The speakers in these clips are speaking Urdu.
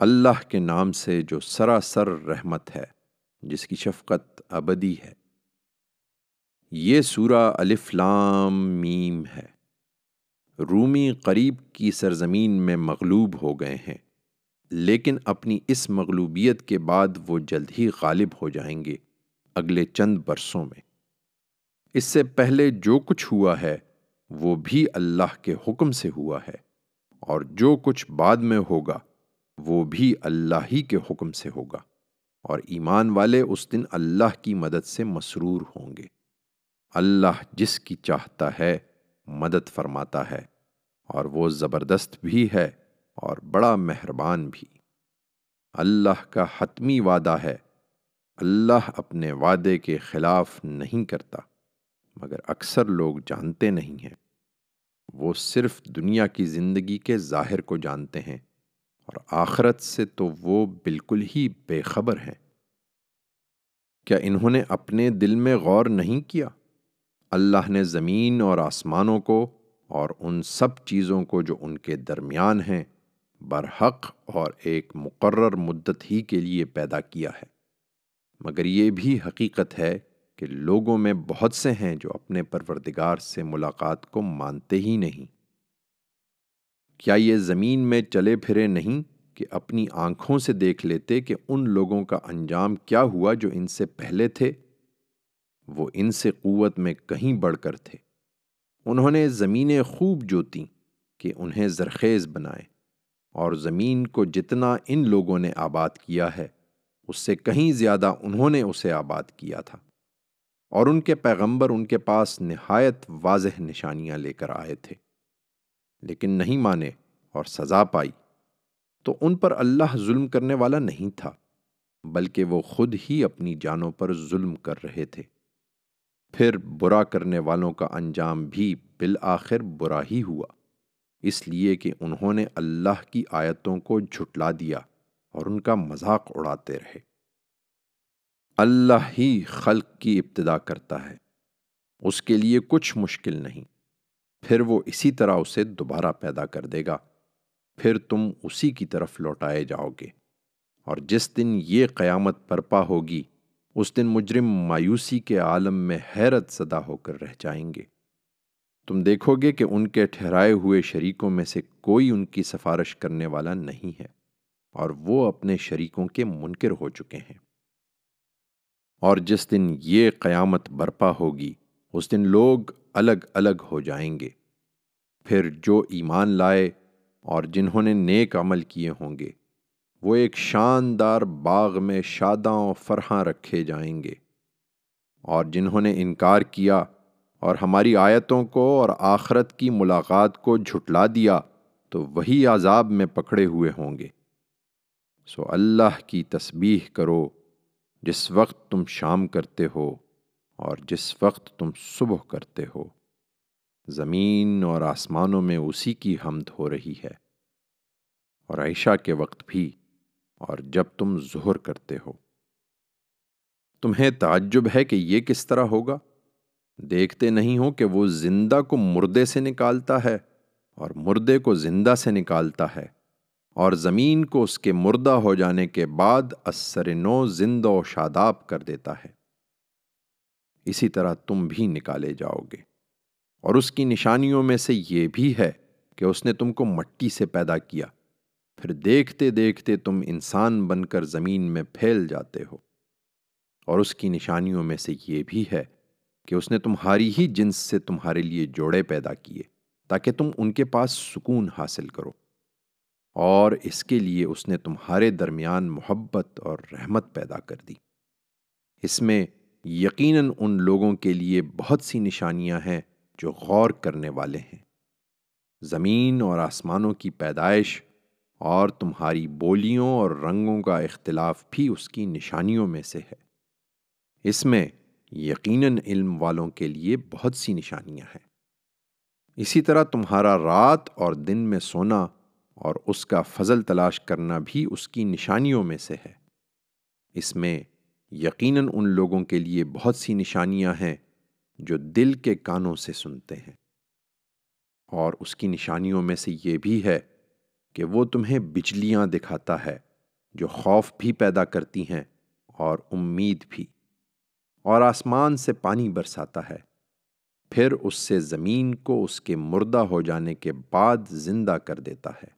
اللہ کے نام سے جو سراسر رحمت ہے، جس کی شفقت ابدی ہے۔ یہ سورہ الف لام میم ہے۔ رومی قریب کی سرزمین میں مغلوب ہو گئے ہیں، لیکن اپنی اس مغلوبیت کے بعد وہ جلد ہی غالب ہو جائیں گے اگلے چند برسوں میں۔ اس سے پہلے جو کچھ ہوا ہے، وہ بھی اللہ کے حکم سے ہوا ہے، اور جو کچھ بعد میں ہوگا وہ بھی اللہ ہی کے حکم سے ہوگا اور ایمان والے اس دن اللہ کی مدد سے مسرور ہوں گے۔ اللہ جس کی چاہتا ہے مدد فرماتا ہے اور وہ زبردست بھی ہے اور بڑا مہربان بھی۔ اللہ کا حتمی وعدہ ہے، اللہ اپنے وعدے کے خلاف نہیں کرتا، مگر اکثر لوگ جانتے نہیں ہیں۔ وہ صرف دنیا کی زندگی کے ظاہر کو جانتے ہیں۔ اور آخرت سے تو وہ بالکل ہی بے خبر ہیں۔ کیا انہوں نے اپنے دل میں غور نہیں کیا؟ اللہ نے زمین اور آسمانوں کو اور ان سب چیزوں کو جو ان کے درمیان ہیں، برحق اور ایک مقرر مدت ہی کے لیے پیدا کیا ہے۔ مگر یہ بھی حقیقت ہے کہ لوگوں میں بہت سے ہیں جو اپنے پروردگار سے ملاقات کو مانتے ہی نہیں۔ کیا یہ زمین میں چلے پھرے نہیں کہ اپنی آنکھوں سے دیکھ لیتے کہ ان لوگوں کا انجام کیا ہوا جو ان سے پہلے تھے؟ وہ ان سے قوت میں کہیں بڑھ کر تھے۔ انہوں نے زمینیں خوب جوتیں کہ انہیں زرخیز بنائے اور زمین کو جتنا ان لوگوں نے آباد کیا ہے، اس سے کہیں زیادہ انہوں نے اسے آباد کیا تھا۔ اور ان کے پیغمبر ان کے پاس نہایت واضح نشانیاں لے کر آئے تھے۔ لیکن نہیں مانے اور سزا پائی۔ تو ان پر اللہ ظلم کرنے والا نہیں تھا، بلکہ وہ خود ہی اپنی جانوں پر ظلم کر رہے تھے۔ پھر برا کرنے والوں کا انجام بھی بالآخر برا ہی ہوا۔ اس لیے کہ انہوں نے اللہ کی آیتوں کو جھٹلا دیا اور ان کا مذاق اڑاتے رہے۔ اللہ ہی خلق کی ابتدا کرتا ہے۔ اس کے لیے کچھ مشکل نہیں۔ پھر وہ اسی طرح اسے دوبارہ پیدا کر دے گا۔ پھر تم اسی کی طرف لوٹائے جاؤ گے۔ اور جس دن یہ قیامت پرپا ہوگی، اس دن مجرم مایوسی کے عالم میں حیرت زدہ ہو کر رہ جائیں گے۔ تم دیکھو گے کہ ان کے ٹھہرائے ہوئے شریکوں میں سے کوئی ان کی سفارش کرنے والا نہیں ہے، اور وہ اپنے شریکوں کے منکر ہو چکے ہیں۔ اور جس دن یہ قیامت برپا ہوگی، اس دن لوگ الگ الگ ہو جائیں گے۔ پھر جو ایمان لائے اور جنہوں نے نیک عمل کیے ہوں گے، وہ ایک شاندار باغ میں شاداں و فرحاں رکھے جائیں گے۔ اور جنہوں نے انکار کیا اور ہماری آیتوں کو اور آخرت کی ملاقات کو جھٹلا دیا، تو وہی عذاب میں پکڑے ہوئے ہوں گے۔ سو اللہ کی تسبیح کرو، جس وقت تم شام کرتے ہو۔ اور جس وقت تم صبح کرتے ہو، زمین اور آسمانوں میں اسی کی حمد ہو رہی ہے۔ اور عائشہ کے وقت بھی، اور جب تم ظہر کرتے ہو۔ تمہیں تعجب ہے کہ یہ کس طرح ہوگا؟ دیکھتے نہیں ہو کہ وہ زندہ کو مردے سے نکالتا ہے اور مردے کو زندہ سے نکالتا ہے، اور زمین کو اس کے مردہ ہو جانے کے بعد اثر نو زندہ و شاداب کر دیتا ہے۔ اسی طرح تم بھی نکالے جاؤ گے۔ اور اس کی نشانیوں میں سے یہ بھی ہے کہ اس نے تم کو مٹی سے پیدا کیا۔ پھر دیکھتے دیکھتے تم انسان بن کر زمین میں پھیل جاتے ہو۔ اور اس کی نشانیوں میں سے یہ بھی ہے کہ اس نے تمہاری ہی جنس سے تمہارے لیے جوڑے پیدا کیے تاکہ تم ان کے پاس سکون حاصل کرو۔ اور اس کے لیے اس نے تمہارے درمیان محبت اور رحمت پیدا کر دی۔ اس میں یقیناً ان لوگوں کے لیے بہت سی نشانیاں ہیں جو غور کرنے والے ہیں۔ زمین اور آسمانوں کی پیدائش اور تمہاری بولیوں اور رنگوں کا اختلاف بھی اس کی نشانیوں میں سے ہے۔ اس میں یقیناً علم والوں کے لیے بہت سی نشانیاں ہیں۔ اسی طرح تمہارا رات اور دن میں سونا اور اس کا فضل تلاش کرنا بھی اس کی نشانیوں میں سے ہے۔ اس میں یقیناً ان لوگوں کے لیے بہت سی نشانیاں ہیں جو دل کے کانوں سے سنتے ہیں۔ اور اس کی نشانیوں میں سے یہ بھی ہے کہ وہ تمہیں بجلیاں دکھاتا ہے جو خوف بھی پیدا کرتی ہیں اور امید بھی۔ اور آسمان سے پانی برساتا ہے۔ پھر اس سے زمین کو اس کے مردہ ہو جانے کے بعد زندہ کر دیتا ہے۔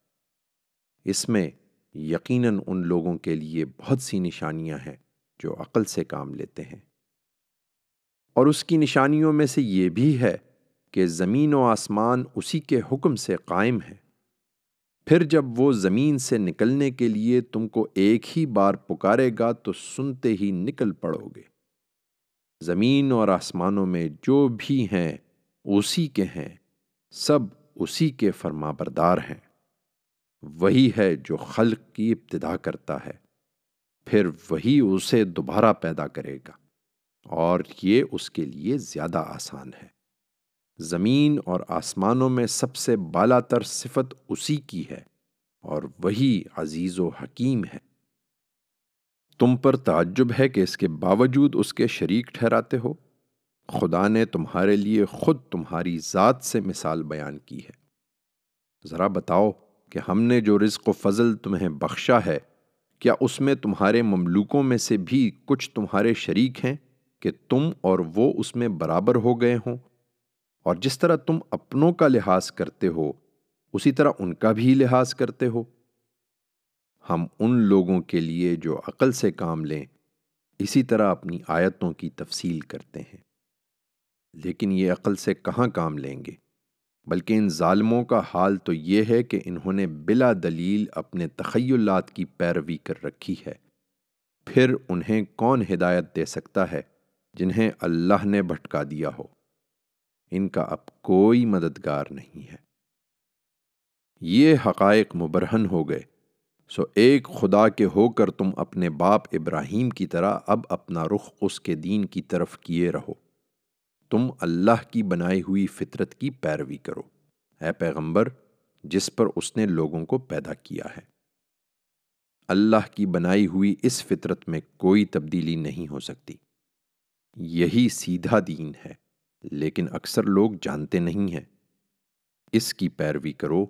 اس میں یقیناً ان لوگوں کے لیے بہت سی نشانیاں ہیں۔ جو عقل سے کام لیتے ہیں۔ اور اس کی نشانیوں میں سے یہ بھی ہے کہ زمین و آسمان اسی کے حکم سے قائم ہے پھر جب وہ زمین سے نکلنے کے لیے تم کو ایک ہی بار پکارے گا تو سنتے ہی نکل پڑو گے۔ زمین اور آسمانوں میں جو بھی ہیں، اسی کے ہیں، سب اسی کے فرما بردار ہیں۔ وہی ہے جو خلق کی ابتدا کرتا ہے۔ پھر وہی اسے دوبارہ پیدا کرے گا۔ اور یہ اس کے لیے زیادہ آسان ہے۔ زمین اور آسمانوں میں سب سے بالا تر صفت اسی کی ہے اور وہی عزیز و حکیم ہے۔ تم پر تعجب ہے کہ اس کے باوجود اس کے شریک ٹھہراتے ہو۔ خدا نے تمہارے لیے خود تمہاری ذات سے مثال بیان کی ہے۔ ذرا بتاؤ کہ ہم نے جو رزق و فضل تمہیں بخشا ہے کیا اس میں تمہارے مملوکوں میں سے بھی کچھ تمہارے شریک ہیں کہ تم اور وہ اس میں برابر ہو گئے ہوں؟ اور جس طرح تم اپنوں کا لحاظ کرتے ہو، اسی طرح ان کا بھی لحاظ کرتے ہو۔ ہم ان لوگوں کے لیے جو عقل سے کام لیں، اسی طرح اپنی آیتوں کی تفصیل کرتے ہیں۔ لیکن یہ عقل سے کہاں کام لیں گے؟ بلکہ ان ظالموں کا حال تو یہ ہے کہ انہوں نے بلا دلیل اپنے تخیلات کی پیروی کر رکھی ہے۔ پھر انہیں کون ہدایت دے سکتا ہے جنہیں اللہ نے بھٹکا دیا ہو؟ ان کا اب کوئی مددگار نہیں ہے۔ یہ حقائق مبرہن ہو گئے۔ سو ایک خدا کے ہو کر تم اپنے باپ ابراہیم کی طرح اب اپنا رخ اس کے دین کی طرف کیے رہو۔ تم اللہ کی بنائی ہوئی فطرت کی پیروی کرو۔ اے پیغمبر، جس پر اس نے لوگوں کو پیدا کیا ہے۔ اللہ کی بنائی ہوئی اس فطرت میں کوئی تبدیلی نہیں ہو سکتی۔ یہی سیدھا دین ہے، لیکن اکثر لوگ جانتے نہیں ہیں۔ اس کی پیروی کرو۔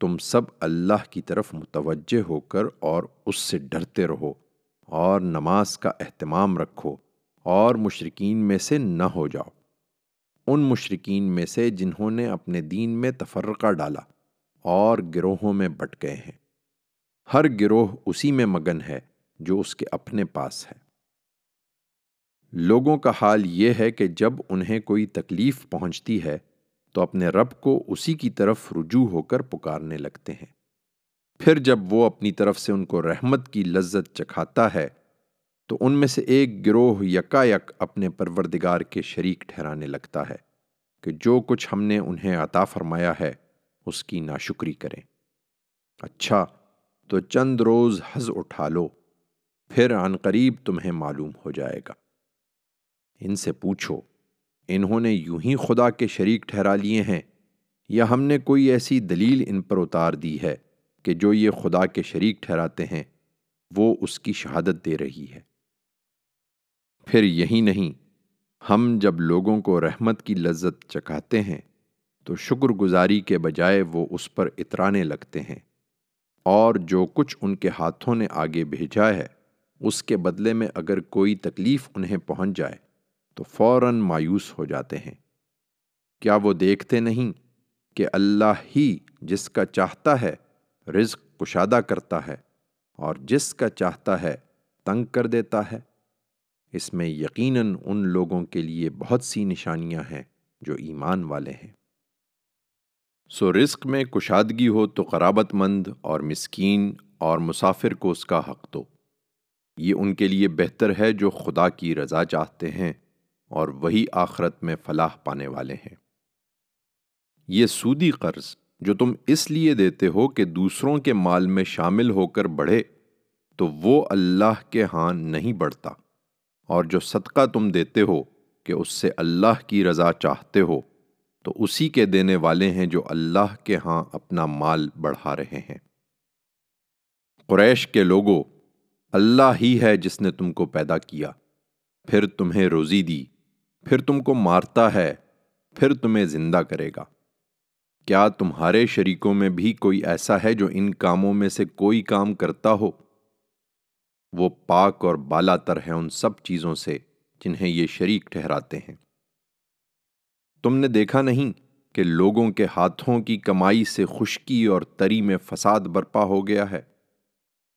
تم سب اللہ کی طرف متوجہ ہو کر اور اس سے ڈرتے رہو اور نماز کا اہتمام رکھو۔ اور مشرقین میں سے نہ ہو جاؤ۔ ان مشرقین میں سے جنہوں نے اپنے دین میں تفرقہ ڈالا اور گروہوں میں بٹ گئے ہیں۔ ہر گروہ اسی میں مگن ہے جو اس کے اپنے پاس ہے۔ لوگوں کا حال یہ ہے کہ جب انہیں کوئی تکلیف پہنچتی ہے تو اپنے رب کو اسی کی طرف رجوع ہو کر پکارنے لگتے ہیں۔ پھر جب وہ اپنی طرف سے ان کو رحمت کی لذت چکھاتا ہے تو ان میں سے ایک گروہ یکا یک اپنے پروردگار کے شریک ٹھہرانے لگتا ہے کہ جو کچھ ہم نے انہیں عطا فرمایا ہے، اس کی ناشکری کریں۔ اچھا تو چند روز حز اٹھا لو، پھر عن قریب تمہیں معلوم ہو جائے گا۔ ان سے پوچھو، انہوں نے یوں ہی خدا کے شریک ٹھہرا لیے ہیں، یا ہم نے کوئی ایسی دلیل ان پر اتار دی ہے کہ جو یہ خدا کے شریک ٹھہراتے ہیں، وہ اس کی شہادت دے رہی ہے؟ پھر یہی نہیں، ہم جب لوگوں کو رحمت کی لذت چکھاتے ہیں، تو شکر گزاری کے بجائے وہ اس پر اترانے لگتے ہیں۔ اور جو کچھ ان کے ہاتھوں نے آگے بھیجا ہے، اس کے بدلے میں اگر کوئی تکلیف انہیں پہنچ جائے، تو فوراً مایوس ہو جاتے ہیں۔ کیا وہ دیکھتے نہیں کہ اللہ ہی جس کا چاہتا ہے، رزق کشادہ کرتا ہے، اور جس کا چاہتا ہے، تنگ کر دیتا ہے؟ اس میں یقیناً ان لوگوں کے لیے بہت سی نشانیاں ہیں جو ایمان والے ہیں۔ سو رزق میں کشادگی ہو تو قرابت مند اور مسکین اور مسافر کو اس کا حق دو۔ یہ ان کے لیے بہتر ہے جو خدا کی رضا چاہتے ہیں اور وہی آخرت میں فلاح پانے والے ہیں۔ یہ سودی قرض جو تم اس لیے دیتے ہو کہ دوسروں کے مال میں شامل ہو کر بڑھے تو وہ اللہ کے ہاں نہیں بڑھتا۔ اور جو صدقہ تم دیتے ہو کہ اس سے اللہ کی رضا چاہتے ہو، تو اسی کے دینے والے ہیں جو اللہ کے ہاں اپنا مال بڑھا رہے ہیں۔ قریش کے لوگوں، اللہ ہی ہے جس نے تم کو پیدا کیا۔ پھر تمہیں روزی دی، پھر تم کو مارتا ہے، پھر تمہیں زندہ کرے گا۔ کیا تمہارے شریکوں میں بھی کوئی ایسا ہے جو ان کاموں میں سے کوئی کام کرتا ہو؟ وہ پاک اور بالا تر ہے ان سب چیزوں سے جنہیں یہ شریک ٹھہراتے ہیں۔ تم نے دیکھا نہیں کہ لوگوں کے ہاتھوں کی کمائی سے خشکی اور تری میں فساد برپا ہو گیا ہے؟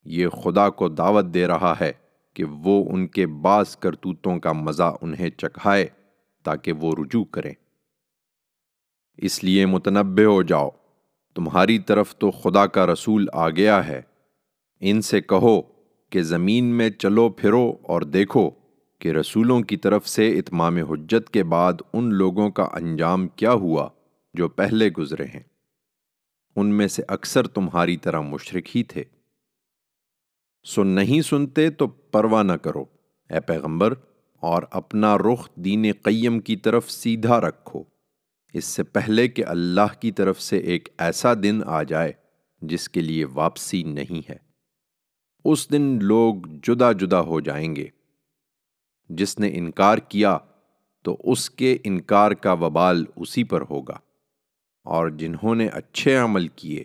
یہ خدا کو دعوت دے رہا ہے کہ وہ ان کے بعض کرتوتوں کا مزہ انہیں چکھائے تاکہ وہ رجوع کریں۔ اس لیے متنبع ہو جاؤ، تمہاری طرف تو خدا کا رسول آ گیا ہے۔ ان سے کہو کہ زمین میں چلو پھرو اور دیکھو کہ رسولوں کی طرف سے اتمام حجت کے بعد ان لوگوں کا انجام کیا ہوا جو پہلے گزرے ہیں۔ ان میں سے اکثر تمہاری طرح مشرق ہی تھے۔ سو نہیں سنتے تو پرواہ نہ کرو، اے پیغمبر، اور اپنا رخ دین قیم کی طرف سیدھا رکھو۔ اس سے پہلے کہ اللہ کی طرف سے ایک ایسا دن آ جائے جس کے لیے واپسی نہیں ہے۔ اس دن لوگ جدا جدا ہو جائیں گے۔ جس نے انکار کیا تو اس کے انکار کا وبال اسی پر ہوگا۔ اور جنہوں نے اچھے عمل کیے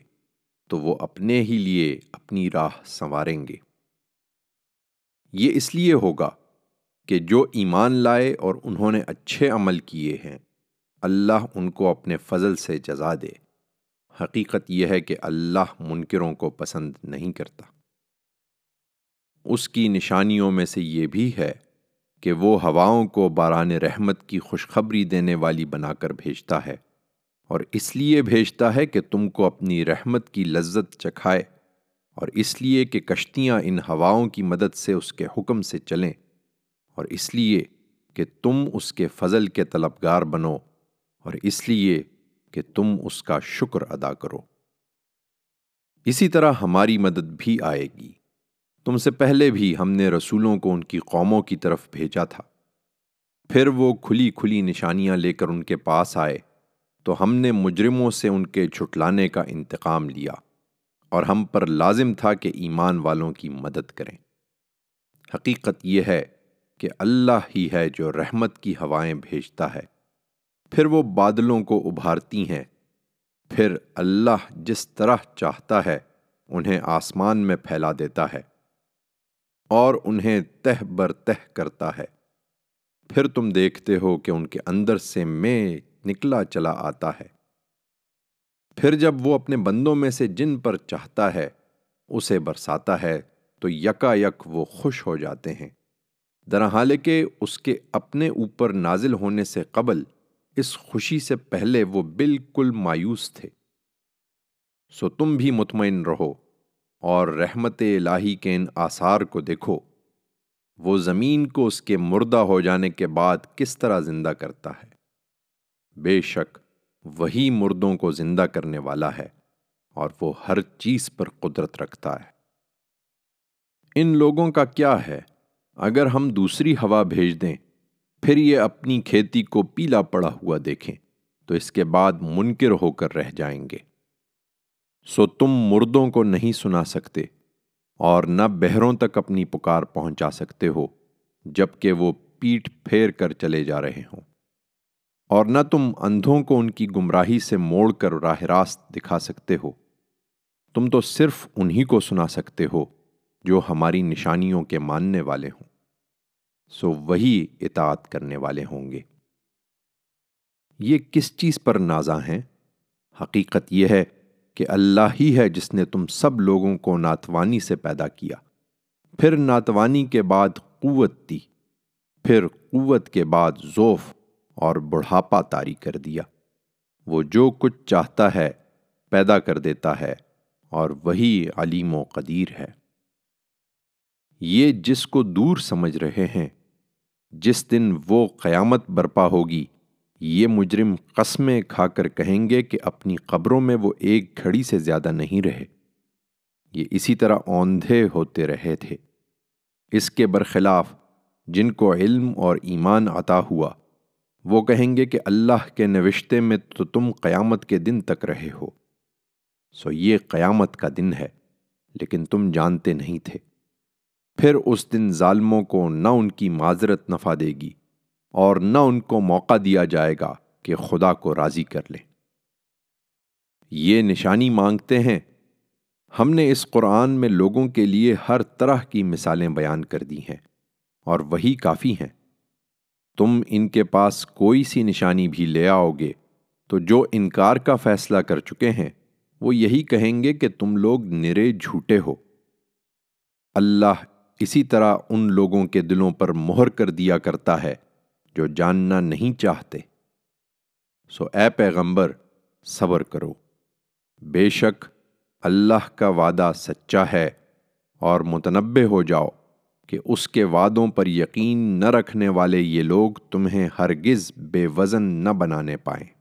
تو وہ اپنے ہی لیے اپنی راہ سنواریں گے۔ یہ اس لیے ہوگا کہ جو ایمان لائے اور انہوں نے اچھے عمل کیے ہیں، اللہ ان کو اپنے فضل سے جزا دے۔ حقیقت یہ ہے کہ اللہ منکروں کو پسند نہیں کرتا۔ اس کی نشانیوں میں سے یہ بھی ہے کہ وہ ہواؤں کو باران رحمت کی خوشخبری دینے والی بنا کر بھیجتا ہے اور اس لیے بھیجتا ہے کہ تم کو اپنی رحمت کی لذت چکھائے اور اس لیے کہ کشتیاں ان ہواؤں کی مدد سے اس کے حکم سے چلیں اور اس لیے کہ تم اس کے فضل کے طلبگار بنو اور اس لیے کہ تم اس کا شکر ادا کرو۔ اسی طرح ہماری مدد بھی آئے گی۔ تم سے پہلے بھی ہم نے رسولوں کو ان کی قوموں کی طرف بھیجا تھا۔ پھر وہ کھلی کھلی نشانیاں لے کر ان کے پاس آئے۔ تو ہم نے مجرموں سے ان کے چھٹلانے کا انتقام لیا اور ہم پر لازم تھا کہ ایمان والوں کی مدد کریں۔ حقیقت یہ ہے کہ اللہ ہی ہے جو رحمت کی ہوائیں بھیجتا ہے۔ پھر وہ بادلوں کو ابھارتی ہیں۔ پھر اللہ جس طرح چاہتا ہے انہیں آسمان میں پھیلا دیتا ہے۔ اور انہیں تہ بر تہ کرتا ہے۔ پھر تم دیکھتے ہو کہ ان کے اندر سے میں نکلا چلا آتا ہے۔ پھر جب وہ اپنے بندوں میں سے جن پر چاہتا ہے اسے برساتا ہے، تو یکا یک وہ خوش ہو جاتے ہیں۔ درحال کہ اس کے اپنے اوپر نازل ہونے سے قبل اس خوشی سے پہلے وہ بالکل مایوس تھے۔ سو تم بھی مطمئن رہو۔ اور رحمت الہی کے ان آثار کو دیکھو۔ وہ زمین کو اس کے مردہ ہو جانے کے بعد کس طرح زندہ کرتا ہے۔ بے شک وہی مردوں کو زندہ کرنے والا ہے اور وہ ہر چیز پر قدرت رکھتا ہے۔ ان لوگوں کا کیا ہے؟ اگر ہم دوسری ہوا بھیج دیں، پھر یہ اپنی کھیتی کو پیلا پڑا ہوا دیکھیں تو اس کے بعد منکر ہو کر رہ جائیں گے۔ سو تم مردوں کو نہیں سنا سکتے اور نہ بہروں تک اپنی پکار پہنچا سکتے ہو جبکہ وہ پیٹ پھیر کر چلے جا رہے ہوں۔ اور نہ تم اندھوں کو ان کی گمراہی سے موڑ کر راہ راست دکھا سکتے ہو۔ تم تو صرف انہی کو سنا سکتے ہو جو ہماری نشانیوں کے ماننے والے ہوں۔ سو وہی اطاعت کرنے والے ہوں گے۔ یہ کس چیز پر نازاں ہیں؟ حقیقت یہ ہے کہ اللہ ہی ہے جس نے تم سب لوگوں کو ناتوانی سے پیدا کیا۔ پھر ناتوانی کے بعد قوت دی، پھر قوت کے بعد ذوف اور بڑھاپا تاری کر دیا۔ وہ جو کچھ چاہتا ہے پیدا کر دیتا ہے اور وہی علیم و قدیر ہے۔ یہ جس کو دور سمجھ رہے ہیں، جس دن وہ قیامت برپا ہوگی یہ مجرم قسمیں کھا کر کہیں گے کہ اپنی قبروں میں وہ ایک گھڑی سے زیادہ نہیں رہے۔ یہ اسی طرح اوندھے ہوتے رہے تھے۔ اس کے برخلاف جن کو علم اور ایمان عطا ہوا، وہ کہیں گے کہ اللہ کے نوشتے میں تو تم قیامت کے دن تک رہے ہو۔ سو یہ قیامت کا دن ہے، لیکن تم جانتے نہیں تھے۔ پھر اس دن ظالموں کو نہ ان کی معذرت نفع دے گی۔ اور نہ ان کو موقع دیا جائے گا کہ خدا کو راضی کر لیں یہ نشانی مانگتے ہیں۔ ہم نے اس قرآن میں لوگوں کے لیے ہر طرح کی مثالیں بیان کر دی ہیں اور وہی کافی ہیں۔ تم ان کے پاس کوئی سی نشانی بھی لے آؤ گے تو جو انکار کا فیصلہ کر چکے ہیں، وہ یہی کہیں گے کہ تم لوگ نرے جھوٹے ہو۔ اللہ اسی طرح ان لوگوں کے دلوں پر مہر کر دیا کرتا ہے۔ جو جاننا نہیں چاہتے۔ سو اے پیغمبر، صبر کرو۔ بے شک اللہ کا وعدہ سچا ہے اور متنبع ہو جاؤ کہ اس کے وعدوں پر یقین نہ رکھنے والے یہ لوگ تمہیں ہرگز بے وزن نہ بنانے پائیں۔